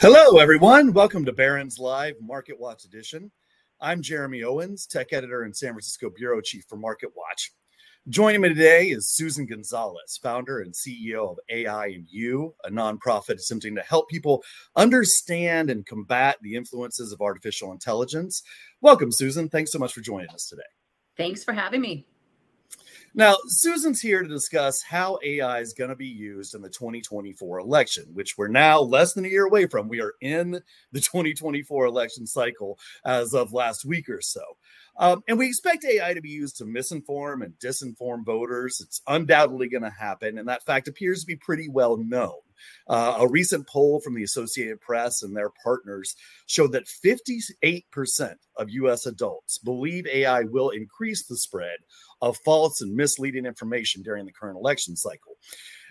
Hello, everyone. Welcome to Barron's Live Market Watch Edition. I'm Jeremy Owens, tech editor and San Francisco bureau chief for Market Watch. Joining me today is Susan Gonzales, founder and CEO of AI and You, a nonprofit attempting to help people understand and combat the influences of artificial intelligence. Welcome, Susan. Thanks so much for joining us today. Thanks for having me. Now, Susan's here to discuss how AI is going to be used in the 2024 election, which we're now less than a year away from. We are in the 2024 election cycle as of last week or so. Um, and we expect AI to be used to misinform and disinform voters. It's undoubtedly going to happen. And that fact appears to be pretty well known. Uh, a recent poll from the Associated Press and their partners showed that 58% of US adults believe AI will increase the spread of false and misleading information during the current election cycle.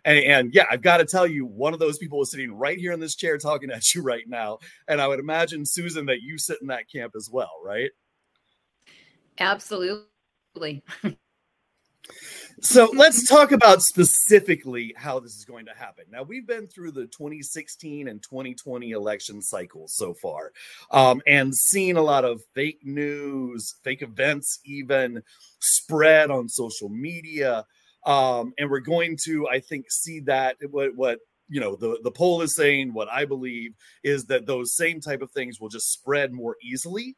And, and, yeah, I've got to tell you, one of those people is sitting right here in this chair talking at you right now. And I would imagine, Susan, that you sit in that camp as well, right? Absolutely. So let's talk about specifically how this is going to happen. Now, we've been through the 2016 and 2020 election cycles so far um, and seen a lot of fake news, fake events, even spread on social media. Um, and we're going to, I think, see that what, what you know the the poll is saying what i believe is that those same type of things will just spread more easily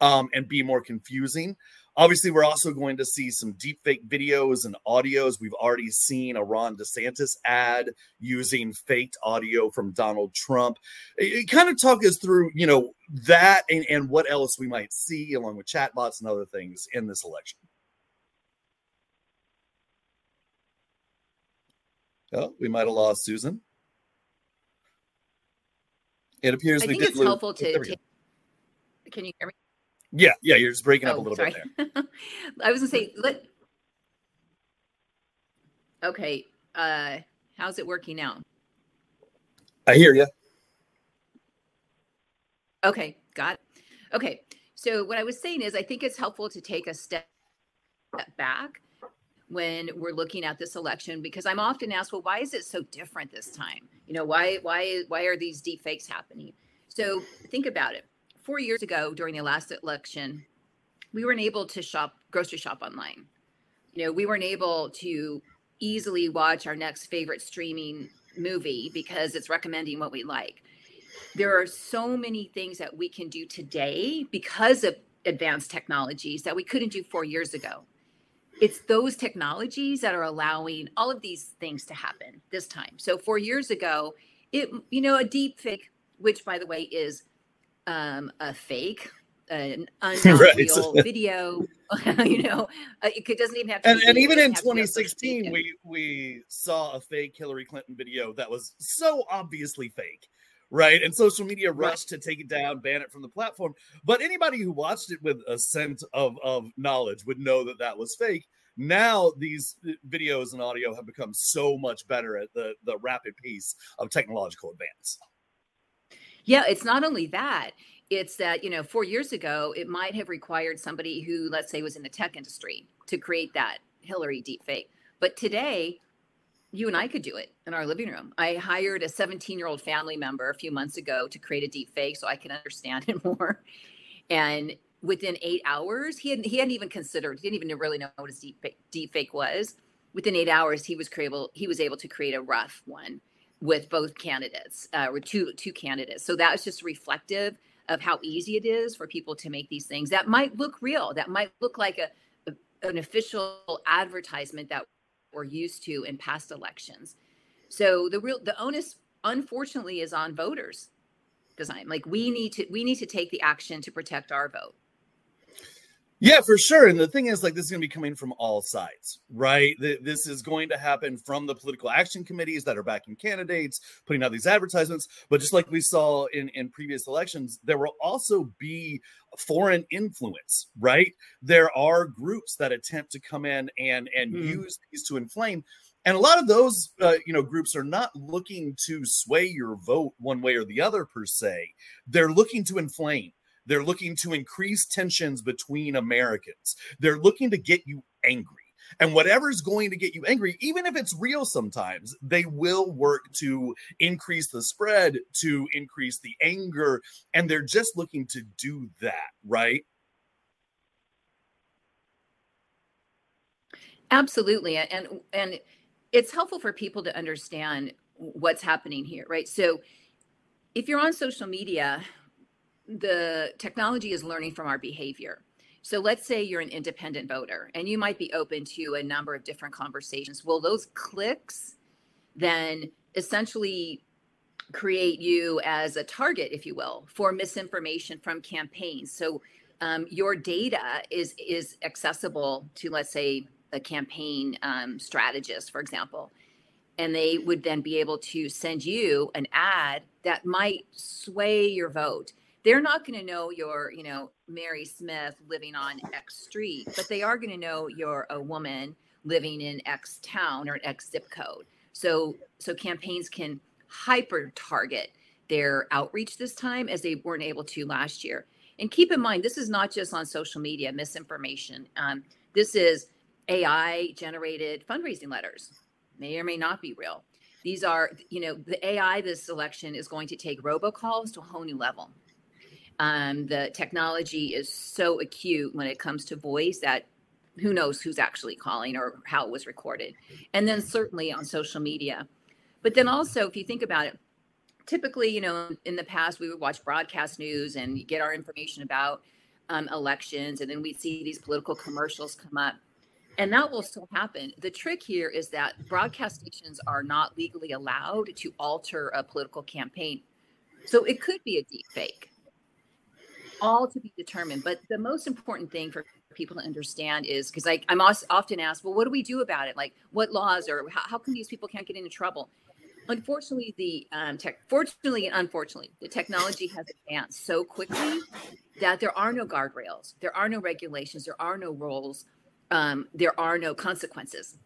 um, and be more confusing Obviously, we're also going to see some deepfake videos and audios. We've already seen a Ron DeSantis ad using faked audio from Donald Trump. It, it kind of talk us through, you know, that and, and what else we might see along with chatbots and other things in this election. Oh, we might have lost Susan. It appears I we think did it's lose. helpful oh, to. Take, can you hear me? Yeah, yeah, you're just breaking oh, up a little sorry. bit there. I was gonna say let. Okay, uh, how's it working now? I hear you. Okay, got it. Okay, so what I was saying is, I think it's helpful to take a step back when we're looking at this election because I'm often asked, well, why is it so different this time? You know, why why why are these deep fakes happening? So think about it four years ago during the last election, we weren't able to shop grocery shop online. You know, we weren't able to easily watch our next favorite streaming movie because it's recommending what we like. There are so many things that we can do today because of advanced technologies that we couldn't do 4 years ago. It's those technologies that are allowing all of these things to happen this time. So 4 years ago, it you know, a deep fake which by the way is um, a fake, an unreal right. video. you know, uh, it doesn't even have to. And, and even in 2016, we we saw a fake Hillary Clinton video that was so obviously fake right? And social media rushed right. to take it down, ban it from the platform. But anybody who watched it with a sense of, of knowledge would know that that was fake. Now these uh, videos and audio have become so much better at the the rapid pace of technological advance. Yeah, it's not only that, it's that, you know, four years ago, it might have required somebody who, let's say, was in the tech industry to create that Hillary deepfake. But today, you and I could do it in our living room. I hired a 17 year old family member a few months ago to create a deep fake so I can understand it more. And within eight hours, he hadn't, he hadn't even considered, he didn't even really know what his deep, deep fake was. Within eight hours, he was able, he was able to create a rough one with both candidates uh, or two two candidates. So that was just reflective of how easy it is for people to make these things that might look real, that might look like a, a an official advertisement that we're used to in past elections. So the real the onus unfortunately is on voters design. Like we need to we need to take the action to protect our vote. Yeah, for sure. And the thing is, like, this is going to be coming from all sides, right? This is going to happen from the political action committees that are backing candidates, putting out these advertisements. But just like we saw in, in previous elections, there will also be foreign influence, right? There are groups that attempt to come in and and mm. use these to inflame. And a lot of those, uh, you know, groups are not looking to sway your vote one way or the other per se. They're looking to inflame they're looking to increase tensions between Americans. They're looking to get you angry. And whatever's going to get you angry, even if it's real sometimes, they will work to increase the spread, to increase the anger. And they're just looking to do that, right? Absolutely. And and it's helpful for people to understand what's happening here, right? So if you're on social media, the technology is learning from our behavior. So let's say you're an independent voter and you might be open to a number of different conversations. Will those clicks then essentially create you as a target, if you will, for misinformation from campaigns? So um, your data is is accessible to, let's say, a campaign um, strategist, for example, and they would then be able to send you an ad that might sway your vote they're not going to know you're, you know, Mary Smith living on X street, but they are going to know you're a woman living in X town or X zip code. So so campaigns can hyper target their outreach this time as they weren't able to last year. And keep in mind, this is not just on social media misinformation. Um, this is AI generated fundraising letters, may or may not be real. These are, you know, the AI this election is going to take robocalls to a whole new level. Um, the technology is so acute when it comes to voice that who knows who's actually calling or how it was recorded. And then certainly on social media. But then also, if you think about it, typically, you know, in the past, we would watch broadcast news and get our information about um, elections, and then we'd see these political commercials come up. And that will still happen. The trick here is that broadcast stations are not legally allowed to alter a political campaign. So it could be a deep fake all to be determined. But the most important thing for people to understand is because like I'm often asked, well, what do we do about it? Like, what laws or how, how come these people can't get into trouble? Unfortunately, the um, tech, fortunately and unfortunately, the technology has advanced so quickly that there are no guardrails, there are no regulations, there are no rules, um, there are no consequences.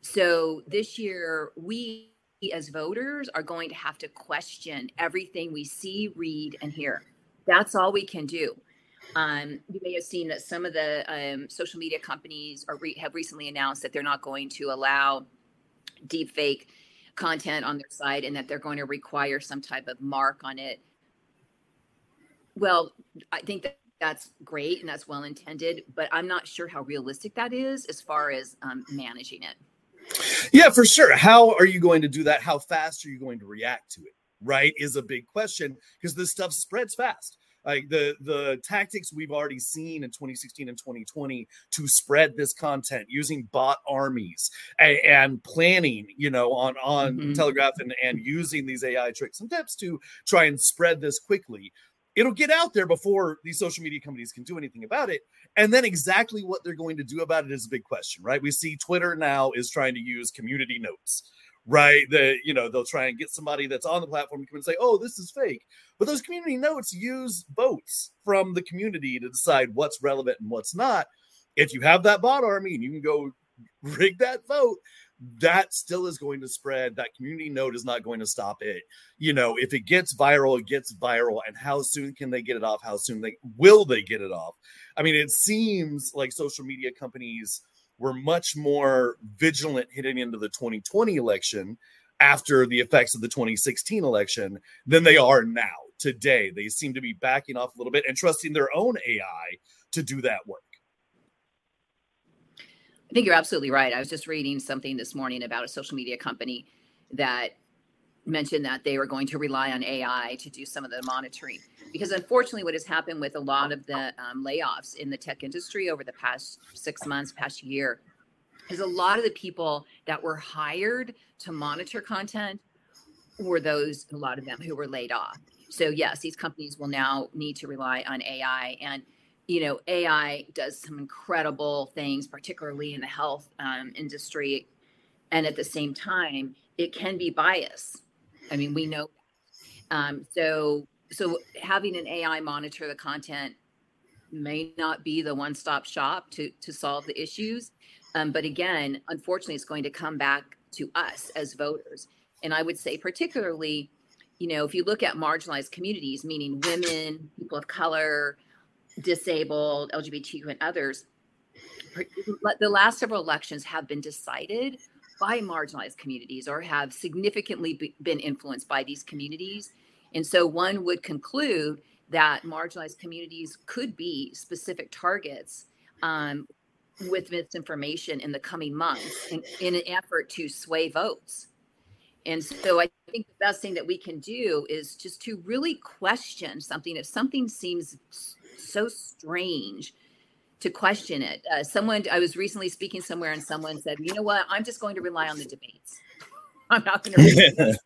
So this year, we as voters are going to have to question everything we see, read, and hear that's all we can do. Um, you may have seen that some of the um, social media companies are re- have recently announced that they're not going to allow deep fake content on their site and that they're going to require some type of mark on it. Well, I think that that's great and that's well intended, but I'm not sure how realistic that is as far as um, managing it. Yeah, for sure. How are you going to do that? How fast are you going to react to it? Right is a big question because this stuff spreads fast. Like the the tactics we've already seen in 2016 and 2020 to spread this content using bot armies and, and planning you know on on mm-hmm. telegraph and, and using these ai tricks and tips to try and spread this quickly. It'll get out there before these social media companies can do anything about it and then exactly what they're going to do about it is a big question right? We see twitter now is trying to use community notes right? That you know they'll try and get somebody that's on the platform to come and say, "Oh, this is fake," but those community notes use votes from the community to decide what's relevant and what's not. If you have that bot army and you can go rig that vote, that still is going to spread. That community note is not going to stop it. You know, if it gets viral, it gets viral. And how soon can they get it off? How soon they will they get it off? I mean, it seems like social media companies were much more vigilant heading into the 2020 election after the effects of the 2016 election than they are now today. They seem to be backing off a little bit and trusting their own AI to do that work. I think you're absolutely right. I was just reading something this morning about a social media company that mentioned that they were going to rely on AI to do some of the monitoring. Because unfortunately, what has happened with a lot of the um, layoffs in the tech industry over the past six months, past year, is a lot of the people that were hired to monitor content were those, a lot of them who were laid off. So, yes, these companies will now need to rely on AI. And you know, AI does some incredible things, particularly in the health um, industry. And at the same time, it can be biased. I mean, we know. Um, so, so having an AI monitor the content may not be the one-stop shop to to solve the issues. Um, but again, unfortunately, it's going to come back to us as voters. And I would say, particularly, you know, if you look at marginalized communities, meaning women, people of color, disabled, LGBTQ, and others, the last several elections have been decided by marginalized communities or have significantly be, been influenced by these communities. And so one would conclude that marginalized communities could be specific targets um, with misinformation in the coming months in, in, an effort to sway votes. And so I think the best thing that we can do is just to really question something. If something seems so strange, to question it. Uh, someone, I was recently speaking somewhere and someone said, you know what, I'm just going to rely on the debates. I'm not going to,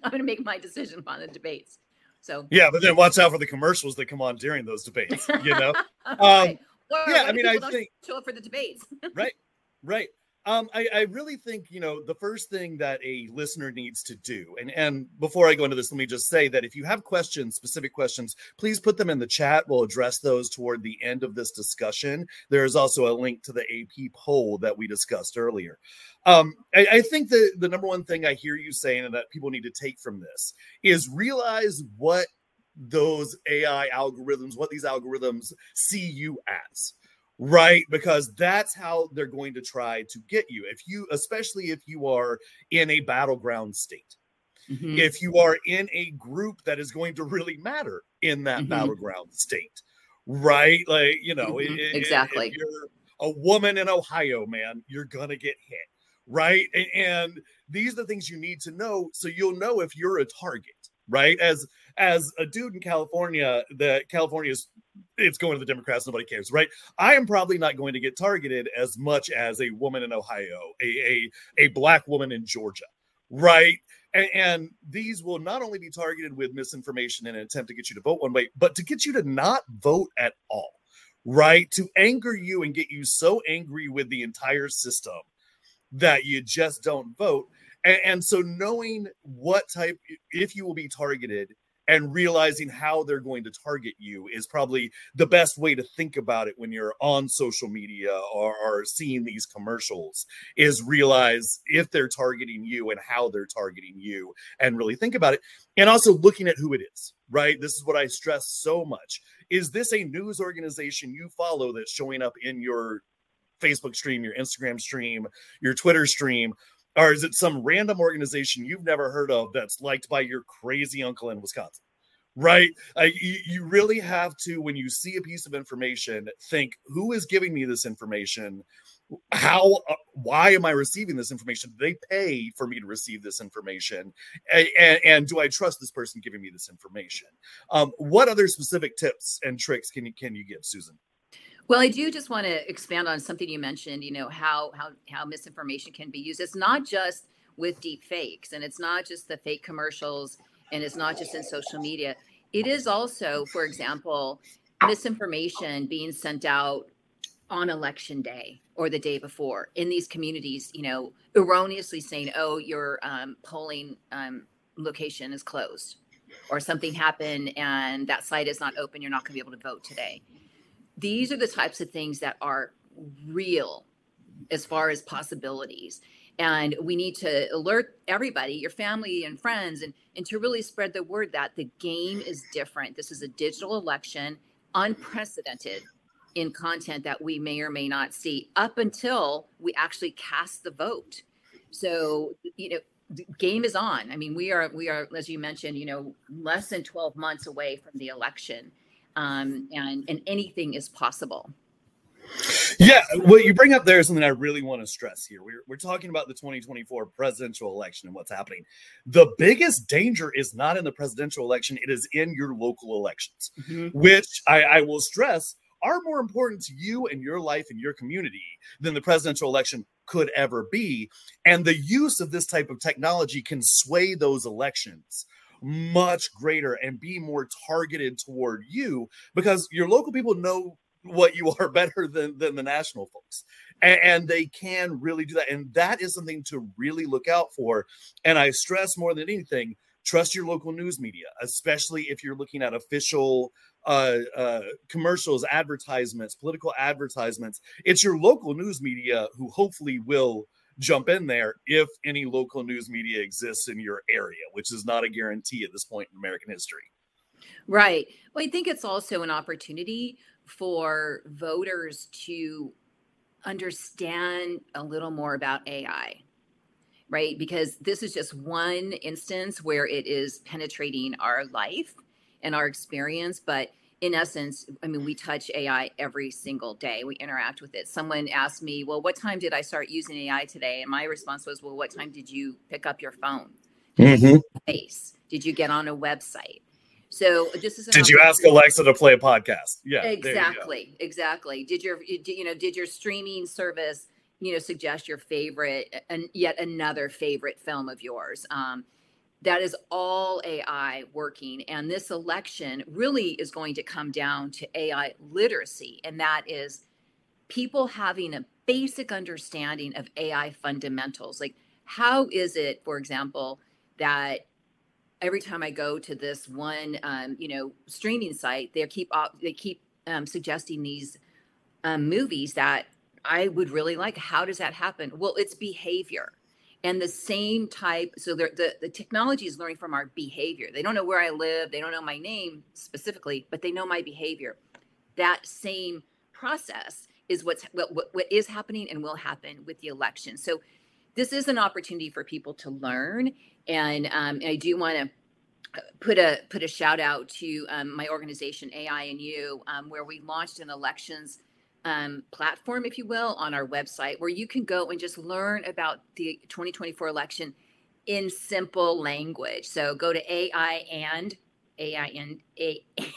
I'm going to make my decision on the debates. So yeah, but then watch out for the commercials that come on during those debates. You know, um, yeah. I mean, I think show up for the debates. right, right. Um, I, I, really think you know the first thing that a listener needs to do, and and before I go into this, let me just say that if you have questions, specific questions, please put them in the chat. We'll address those toward the end of this discussion. There is also a link to the AP poll that we discussed earlier. Um, I, I think the the number one thing I hear you saying and that people need to take from this is realize what those AI algorithms, what these algorithms see you as right because that's how they're going to try to get you if you especially if you are in a battleground state mm-hmm. if you are in a group that is going to really matter in that mm-hmm. battleground state right like you know mm-hmm. it, exactly you're a woman in ohio man you're gonna get hit right and, and these are the things you need to know so you'll know if you're a target right as as a dude in california that california is it's going to the Democrats. Nobody cares, right? I am probably not going to get targeted as much as a woman in Ohio, a a, a black woman in Georgia, right? And, and these will not only be targeted with misinformation in an attempt to get you to vote one way, but to get you to not vote at all, right? To anger you and get you so angry with the entire system that you just don't vote. And, and so, knowing what type, if you will be targeted and realizing how they're going to target you is probably the best way to think about it when you're on social media or, or, seeing these commercials is realize if they're targeting you and how they're targeting you and really think about it. And also looking at who it is right? This is what i stress so much. Is this a news organization you follow that's showing up in your facebook stream your instagram stream your twitter stream or is it some random organization you've never heard of that's liked by your crazy uncle in Wisconsin? Right? You, you really have to, when you see a piece of information, think who is giving me this information? How, uh, why am I receiving this information? Do they pay for me to receive this information? And, and, and do I trust this person giving me this information? Um, what other specific tips and tricks can you, can you give, Susan? Well, I do just want to expand on something you mentioned, you know, how how how misinformation can be used. It's not just with deep fakes and it's not just the fake commercials and it's not just in social media. It is also, for example, misinformation being sent out on election day or the day before in these communities, you know, erroneously saying, oh, your um, polling um, location is closed or something happened and that site is not open. You're not going to be able to vote today these are the types of things that are real as far as possibilities. And we need to alert everybody your family and friends and, and to really spread the word that the game is different. This is a digital election unprecedented in content that we may or may not see up until we actually cast the vote. So you know the game is on. I mean we are we are as you mentioned you know less than 12 months away from the election um, and and anything is possible. Yeah, what you bring up there is something I really want to stress here. We're, we're talking about the 2024 presidential election and what's happening. The biggest danger is not in the presidential election, it is in your local elections, mm-hmm. which I, I will stress are more important to you and your life and your community than the presidential election could ever be. And the use of this type of technology can sway those elections much greater and be more targeted toward you because your local people know what you are better than than the national folks. And, and, they can really do that. And that is something to really look out for. And i stress more than anything trust your local news media especially if you're looking at official uh, uh, commercials advertisements political advertisements. It's your local news media who hopefully will jump in there if any local news media exists in your area which is not a guarantee at this point in american history right well i think it's also an opportunity for voters to understand a little more about AI, right? Because this is just one instance where it is penetrating our life and our experience. But in essence, I mean, we touch AI every single day. We interact with it. Someone asked me, Well, what time did I start using AI today? And my response was, Well, what time did you pick up your phone? Did mm-hmm. you Did you get on a website? So just as did you ask Alexa to play a podcast? Yeah, exactly, exactly. Did your you know did your streaming service you know suggest your favorite and yet another favorite film of yours? Um, that is all AI working, and this election really is going to come down to AI literacy, and that is people having a basic understanding of AI fundamentals. Like, how is it, for example, that every time I go to this one, um, you know, streaming site, they keep they keep um, suggesting these um, movies that I would really like. How does that happen? Well, it's behavior, and the same type. So the the technology is learning from our behavior. They don't know where I live. They don't know my name specifically, but they know my behavior. That same process is what's what, what, what is happening and will happen with the election. So this is an opportunity for people to learn and um, I do want to put a put a shout out to um, my organization AI and You, um, where we launched an elections um, platform, if you will, on our website, where you can go and just learn about the 2024 election in simple language. So go to AI and A-I-N,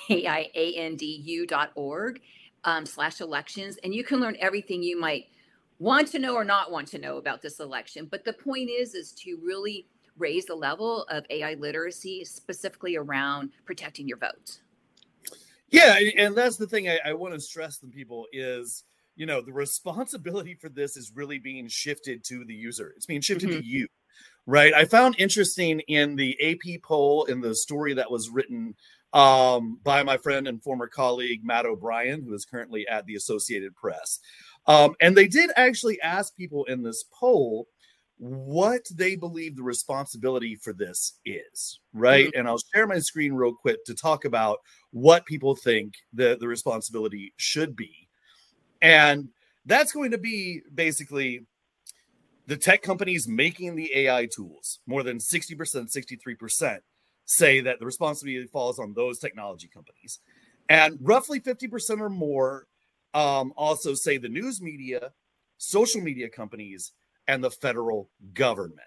A-I-A-N-D-U dot org um, slash elections, and you can learn everything you might want to know or not want to know about this election. But the point is, is to really raise the level of AI literacy, specifically around protecting your vote. Yeah, and that's the thing I, I want to stress to people is you know the responsibility for this is really being shifted to the user. It's being shifted mm-hmm. to you, right? I found interesting in the AP poll in the story that was written um, by my friend and former colleague Matt O'Brien, who is currently at the Associated Press. Um, and they did actually ask people in this poll what they believe the responsibility for this is, right? Mm-hmm. And I'll share my screen real quick to talk about what people think the, the responsibility should be. And that's going to be basically the tech companies making the AI tools. More than 60%, 63% say that the responsibility falls on those technology companies. And roughly 50% or more um, also say the news media, social media companies, and the federal government.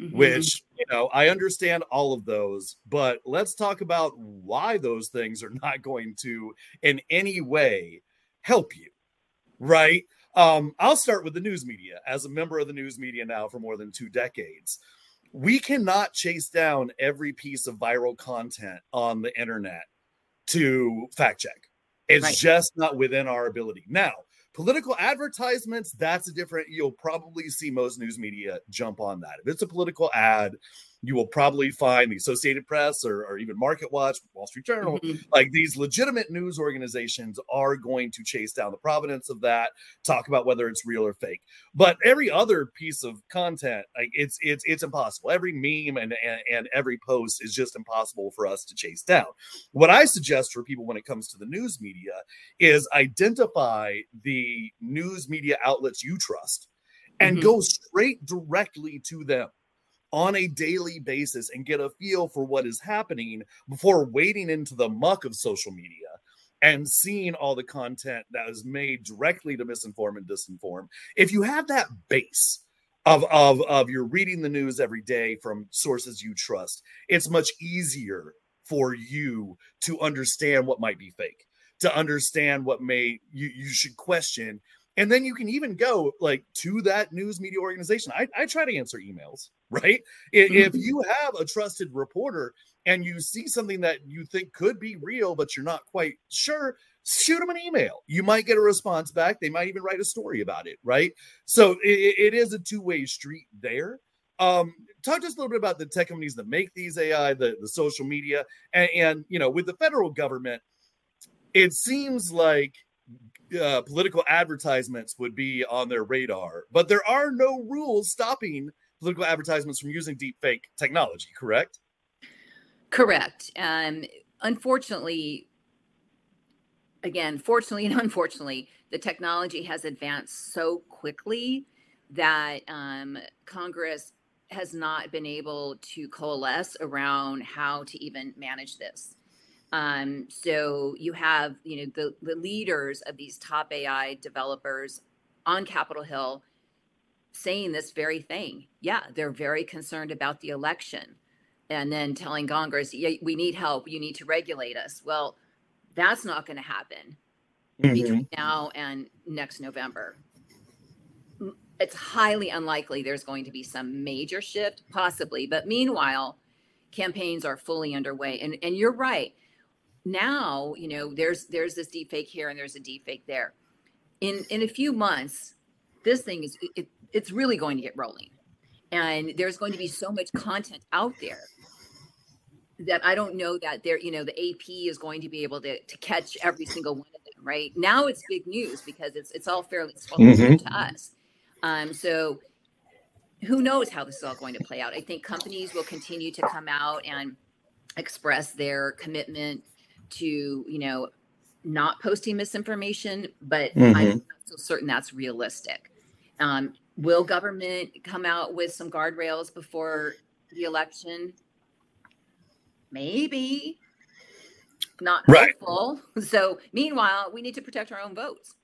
Mm-hmm. Which, you know, I understand all of those, but let's talk about why those things are not going to in any way help you, right? Um, I'll start with the news media. As a member of the news media now for more than two decades, we cannot chase down every piece of viral content on the internet to fact check. It's right. just not within our ability. Now, Political advertisements, that's a different, you'll probably see most news media jump on that. If it's a political ad, you will probably find the Associated Press or, or even Market Watch, Wall Street Journal, mm-hmm. like these legitimate news organizations are going to chase down the provenance of that, talk about whether it's real or fake. But every other piece of content, like it's it's it's impossible. Every meme and, and, and every post is just impossible for us to chase down. What I suggest for people when it comes to the news media is identify the news media outlets you trust and mm-hmm. go straight directly to them on a daily basis and get a feel for what is happening before wading into the muck of social media and seeing all the content that is made directly to misinform and disinform. If you have that base of, of, of you're reading the news every day from sources you trust, it's much easier for you to understand what might be fake, to understand what may you, you should question and then you can even go like to that news media organization. I, I try to answer emails, right? if you have a trusted reporter and you see something that you think could be real, but you're not quite sure, shoot them an email. You might get a response back. They might even write a story about it, right? So it, it is a two way street there. Um, talk to us a little bit about the tech companies that make these AI, the, the social media, and, and you know, with the federal government, it seems like uh, political advertisements would be on their radar, but there are no rules stopping political advertisements from using deep fake technology, correct? Correct. Um, unfortunately, again, fortunately and unfortunately, the technology has advanced so quickly that um, Congress has not been able to coalesce around how to even manage this. Um, so you have, you know, the, the leaders of these top AI developers on Capitol Hill saying this very thing. Yeah, they're very concerned about the election and then telling Congress, yeah, we need help. You need to regulate us. Well, that's not going to happen mm-hmm. between now and next November. It's highly unlikely there's going to be some major shift, possibly. But meanwhile, campaigns are fully underway. And, and you're right now, you know, there's there's this deep fake here and there's a deep fake there. In in a few months, this thing is it, it's really going to get rolling. And there's going to be so much content out there that I don't know that there, you know, the AP is going to be able to, to catch every single one of them, right? Now it's big news because it's it's all fairly mm-hmm. to us. Um, so who knows how this is all going to play out? I think companies will continue to come out and express their commitment to you know not posting misinformation but mm-hmm. i'm not so certain that's realistic um, will government come out with some guardrails before the election maybe not right. hopeful so meanwhile we need to protect our own votes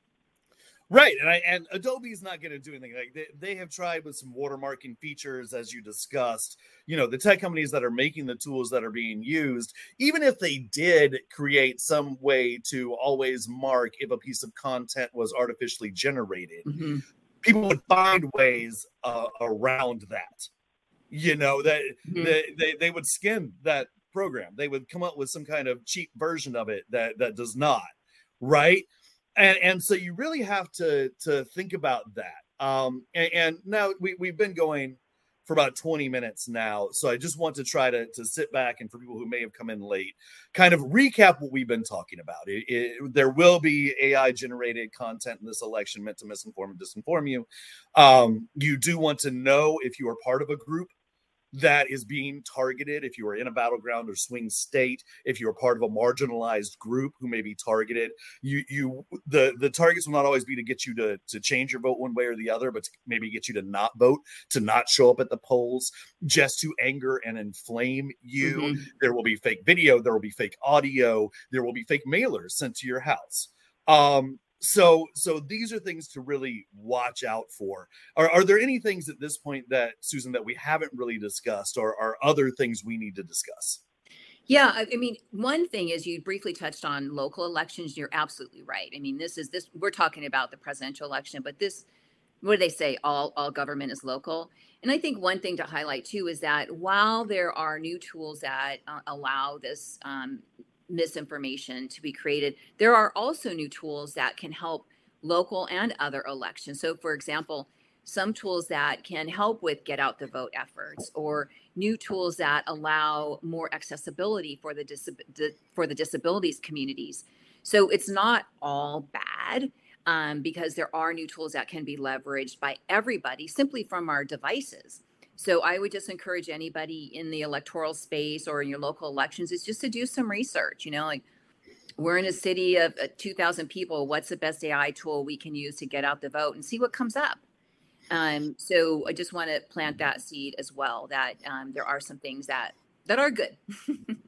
Right, and I and Adobe's not going to do anything like they, they have tried with some watermarking features, as you discussed. You know, the tech companies that are making the tools that are being used, even if they did create some way to always mark if a piece of content was artificially generated, mm-hmm. People would find ways uh, around that. You know that mm-hmm. they, they they would skin that program. They would come up with some kind of cheap version of it that that does not. Right and and so you really have to to think about that um and, and, now we, we've been going for about 20 minutes now. So i just want to try to to sit back and for people who may have come in late kind of recap what we've been talking about. It, it, there will be ai generated content in this election meant to misinform and disinform you. Um you do want to know if you are part of a group that is being targeted. If you are in a battleground or swing state if you're part of a marginalized group who may be targeted you you the the targets will not always be to get you to to change your vote one way or the other but to maybe get you to not vote to not show up at the polls just to anger and inflame you. Mm-hmm. there will be fake video there will be fake audio there will be fake mailers sent to your house. Um so so these are things to really watch out for. Are, are there any things at this point that susan that we haven't really discussed or are other things we need to discuss? Yeah i mean one thing is you briefly touched on local elections. You're absolutely right. I mean this is this we're talking about the presidential election but this what do they say? All all government is local. And i think one thing to highlight too is that while there are new tools that uh, allow this um, misinformation to be created. There are also new tools that can help local and other elections. So, for example, some tools that can help with get out the vote efforts or new tools that allow more accessibility for the disab- for the disabilities communities so it's not all bad um, because there are new tools that can be leveraged by everybody simply from our devices so I would just encourage anybody in the electoral space or in your local elections is just to do some research. You know, like we're in a city of uh, 2,000 people. What's the best AI tool we can use to get out the vote and see what comes up? Um, so I just want to plant that seed as well. That um, there are some things that that are good.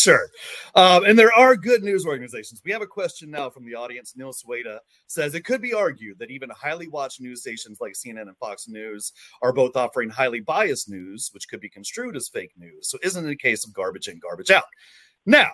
sure. Um, and there are good news organizations. We have a question now from the audience. Neil Sueda says it could be argued that even highly watched news stations like CNN and Fox News are both offering highly biased news, which could be construed as fake news. So isn't it a case of garbage in, garbage out? Now,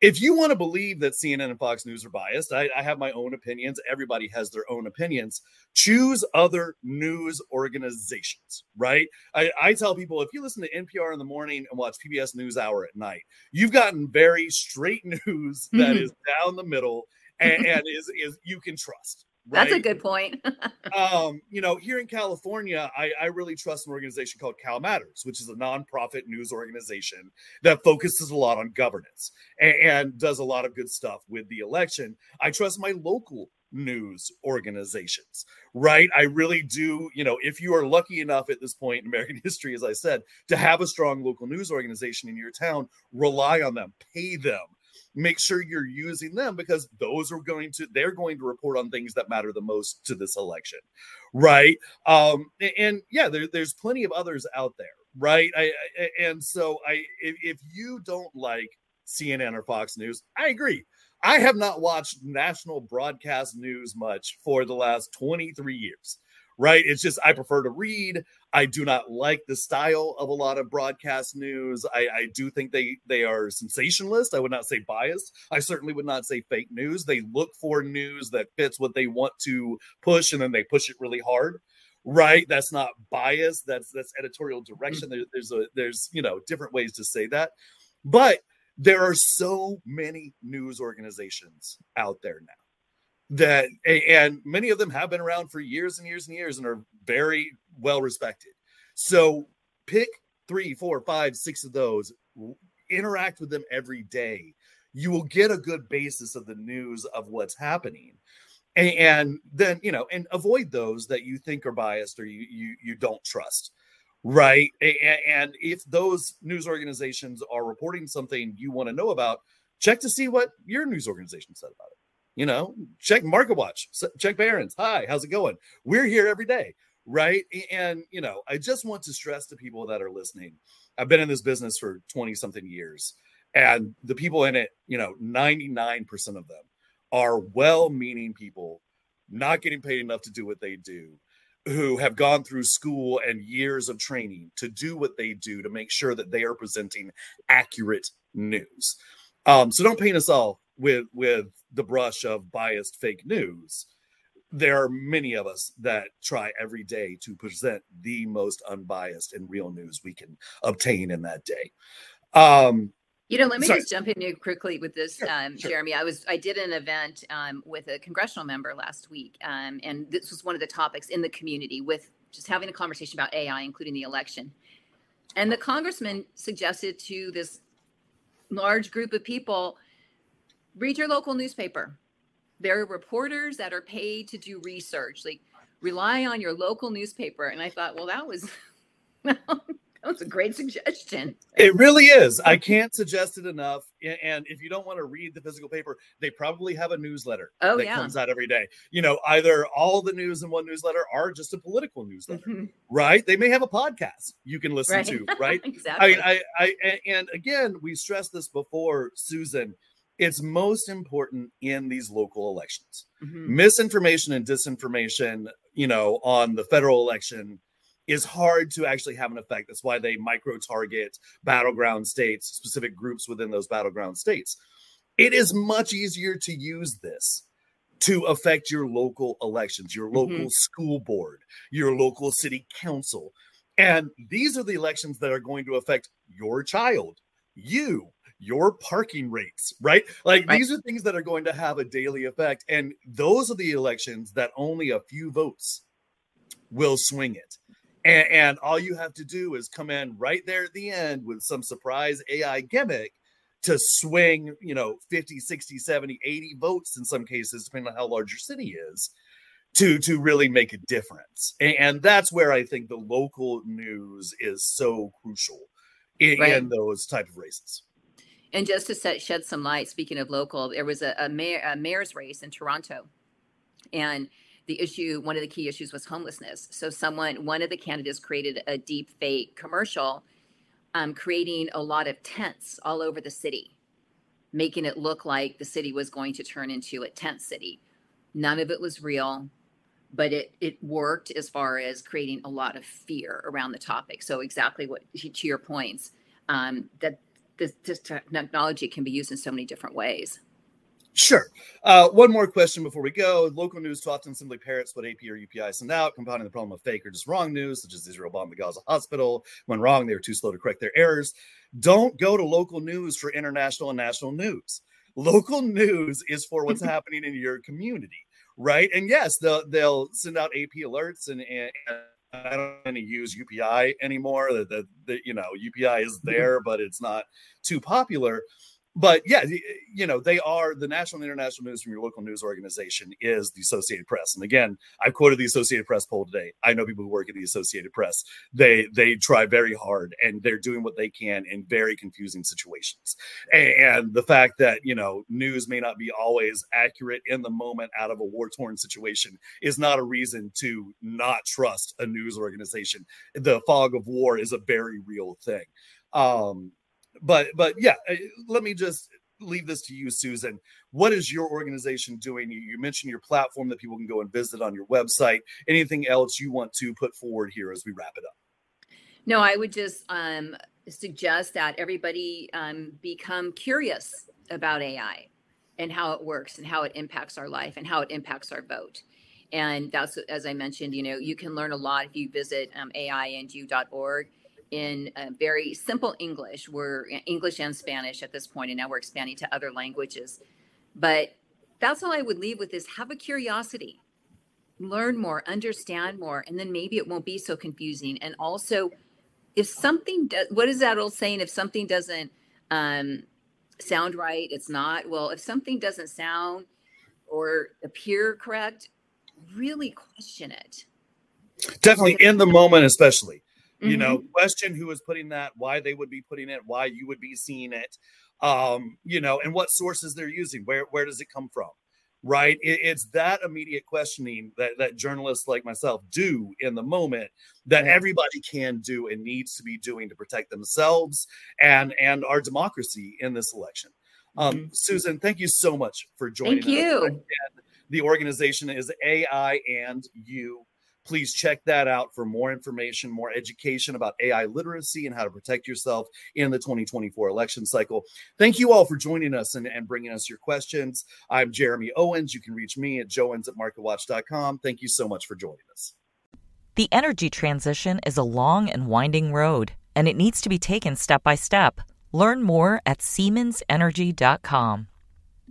if you want to believe that CNN and Fox News are biased, I, I, have my own opinions. Everybody has their own opinions. Choose other news organizations, right? I, I tell people if you listen to NPR in the morning and watch PBS NewsHour at night, you've gotten very straight news that mm-hmm. is down the middle and, and is is you can trust. Right? That's a good point. um, you know, here in California, I, I really trust an organization called Cal Matters, which is a nonprofit news organization that focuses a lot on governance and, and does a lot of good stuff with the election. I trust my local news organizations, right? I really do. You know, if you are lucky enough at this point in American history, as I said, to have a strong local news organization in your town, rely on them, pay them. Make sure you're using them because those are going to they're going to report on things that matter the most to this election, right? Um, and yeah, there, there's plenty of others out there, right? I, I and so I if, if you don't like CNN or Fox News, I agree I have not watched national broadcast news much for the last 23 years, right? It's just I prefer to read. I do not like the style of a lot of broadcast news. I, I do think they they are sensationalist. I would not say biased. I certainly would not say fake news. They look for news that fits what they want to push, and then they push it really hard right that's not bias that's that's editorial mm. direction there, there's a there's you know different ways to say that but there are so many news organizations out there now that and many of them have been around for years and years and years and are very well respected. So pick three four five six of those. Interact with them every day. You will get a good basis of the news of what's happening. And, and then you know and avoid those that you think are biased or you you, you don't trust right? And if those news organizations are reporting something you want to know about check to see what your news organization said about it. You know check market watch check barron's. Hi how's it going? We're here every day right and you know i just want to stress to people that are listening i've been in this business for 20 something years and the people in it you know 99% of them are well meaning people not getting paid enough to do what they do who have gone through school and years of training to do what they do to make sure that they are presenting accurate news. Um, so don't paint us all with with the brush of biased fake news. There are many of us that try every day to present the most unbiased and real news we can obtain in that day. Um, you know, let me Sorry. just jump in here quickly with this, sure, um, sure. Jeremy. I was I did an event um, with a congressional member last week, um, and this was one of the topics in the community with just having a conversation about AI, including the election. And the congressman suggested to this large group of people, read your local newspaper. There are reporters that are paid to do research. Like rely on your local newspaper. And I thought, well, that was That's a great suggestion. It really is. I can't suggest it enough. And if you don't want to read the physical paper, they probably have a newsletter oh, that yeah. comes out every day. You know, either all the news in one newsletter are just a political newsletter, mm-hmm. right? They may have a podcast you can listen right. to, right? exactly. I, I, I, and again, we stressed this before, Susan. It's most important in these local elections. Mm-hmm. Misinformation and disinformation, you know, on the federal election is hard to actually have an effect. That's why they micro target battleground states, specific groups within those battleground states. It is much easier to use this to affect your local elections, your local mm-hmm. school board, your local city council. And these are the elections that are going to affect your child, you, your parking rates, right? Like right. these are things that are going to have a daily effect. And those are the elections that only a few votes will swing it. And, and all you have to do is come in right there at the end with some surprise AI gimmick to swing, you know, 50, 60, 70, 80 votes in some cases, depending on how large your city is, to to really make a difference. And, that's where I think the local news is so crucial in, right. in those type of races. And just to set, shed some light, speaking of local, there was a, a, mayor, a mayor's race in Toronto, and the issue, one of the key issues was homelessness. So someone, one of the candidates created a deep fake commercial, um, creating a lot of tents all over the city, making it look like the city was going to turn into a tent city. None of it was real, but it it worked as far as creating a lot of fear around the topic. So exactly what to your points, um, that this, this technology can be used in so many different ways. Sure. Uh, one more question before we go. Local news too often simply parrots what AP or UPI send out, compounding the problem of fake or just wrong news, such as Israel bombed the Gaza hospital. When wrong, they were too slow to correct their errors. Don't go to local news for international and national news. local news is for what's happening in your community, right? And yes, they'll they'll send out AP alerts and, and I don't use UPI anymore. That, the, the, you know UPI is there, but it's not too popular but yeah, you know, they are the national and international news from your local news organization is the Associated Press. And again, I've quoted the Associated Press poll today. I know people who work at the Associated Press. They they try very hard and they're doing what they can in very confusing situations. And the fact that, you know, news may not be always accurate in the moment out of a war-torn situation is not a reason to not trust a news organization. The fog of war is a very real thing. Um, but but yeah, uh, let me just leave this to you, Susan. What is your organization doing? You, mentioned your platform that people can go and visit on your website. Anything else you want to put forward here as we wrap it up? No, I would just um, suggest that everybody um, become curious about AI and how it works and how it impacts our life and how it impacts our vote. And that's, as I mentioned, you know, you can learn a lot if you visit um, in very simple English. We're English and Spanish at this point, and now we're expanding to other languages. But that's all I would leave with is have a curiosity, learn more, understand more, and then maybe it won't be so confusing. And also, if something does, what is that old saying? If something doesn't um, sound right, it's not. Well, if something doesn't sound or appear correct, really question it. Definitely in the moment, especially mm-hmm. you know question who is putting that why they would be putting it why you would be seeing it um you know and what sources they're using where where does it come from right? It, it's that immediate questioning that that journalists like myself do in the moment that everybody can do and needs to be doing to protect themselves and and our democracy in this election. Um mm-hmm. susan thank you so much for joining thank you. and the organization is ai and you Please check that out for more information, more education about AI literacy and how to protect yourself in the 2024 election cycle. Thank you all for joining us and, and bringing us your questions. I'm Jeremy Owens. You can reach me at jowens at marketwatch.com. Thank you so much for joining us. The energy transition is a long and winding road, and it needs to be taken step by step. Learn more at SiemensEnergy.com.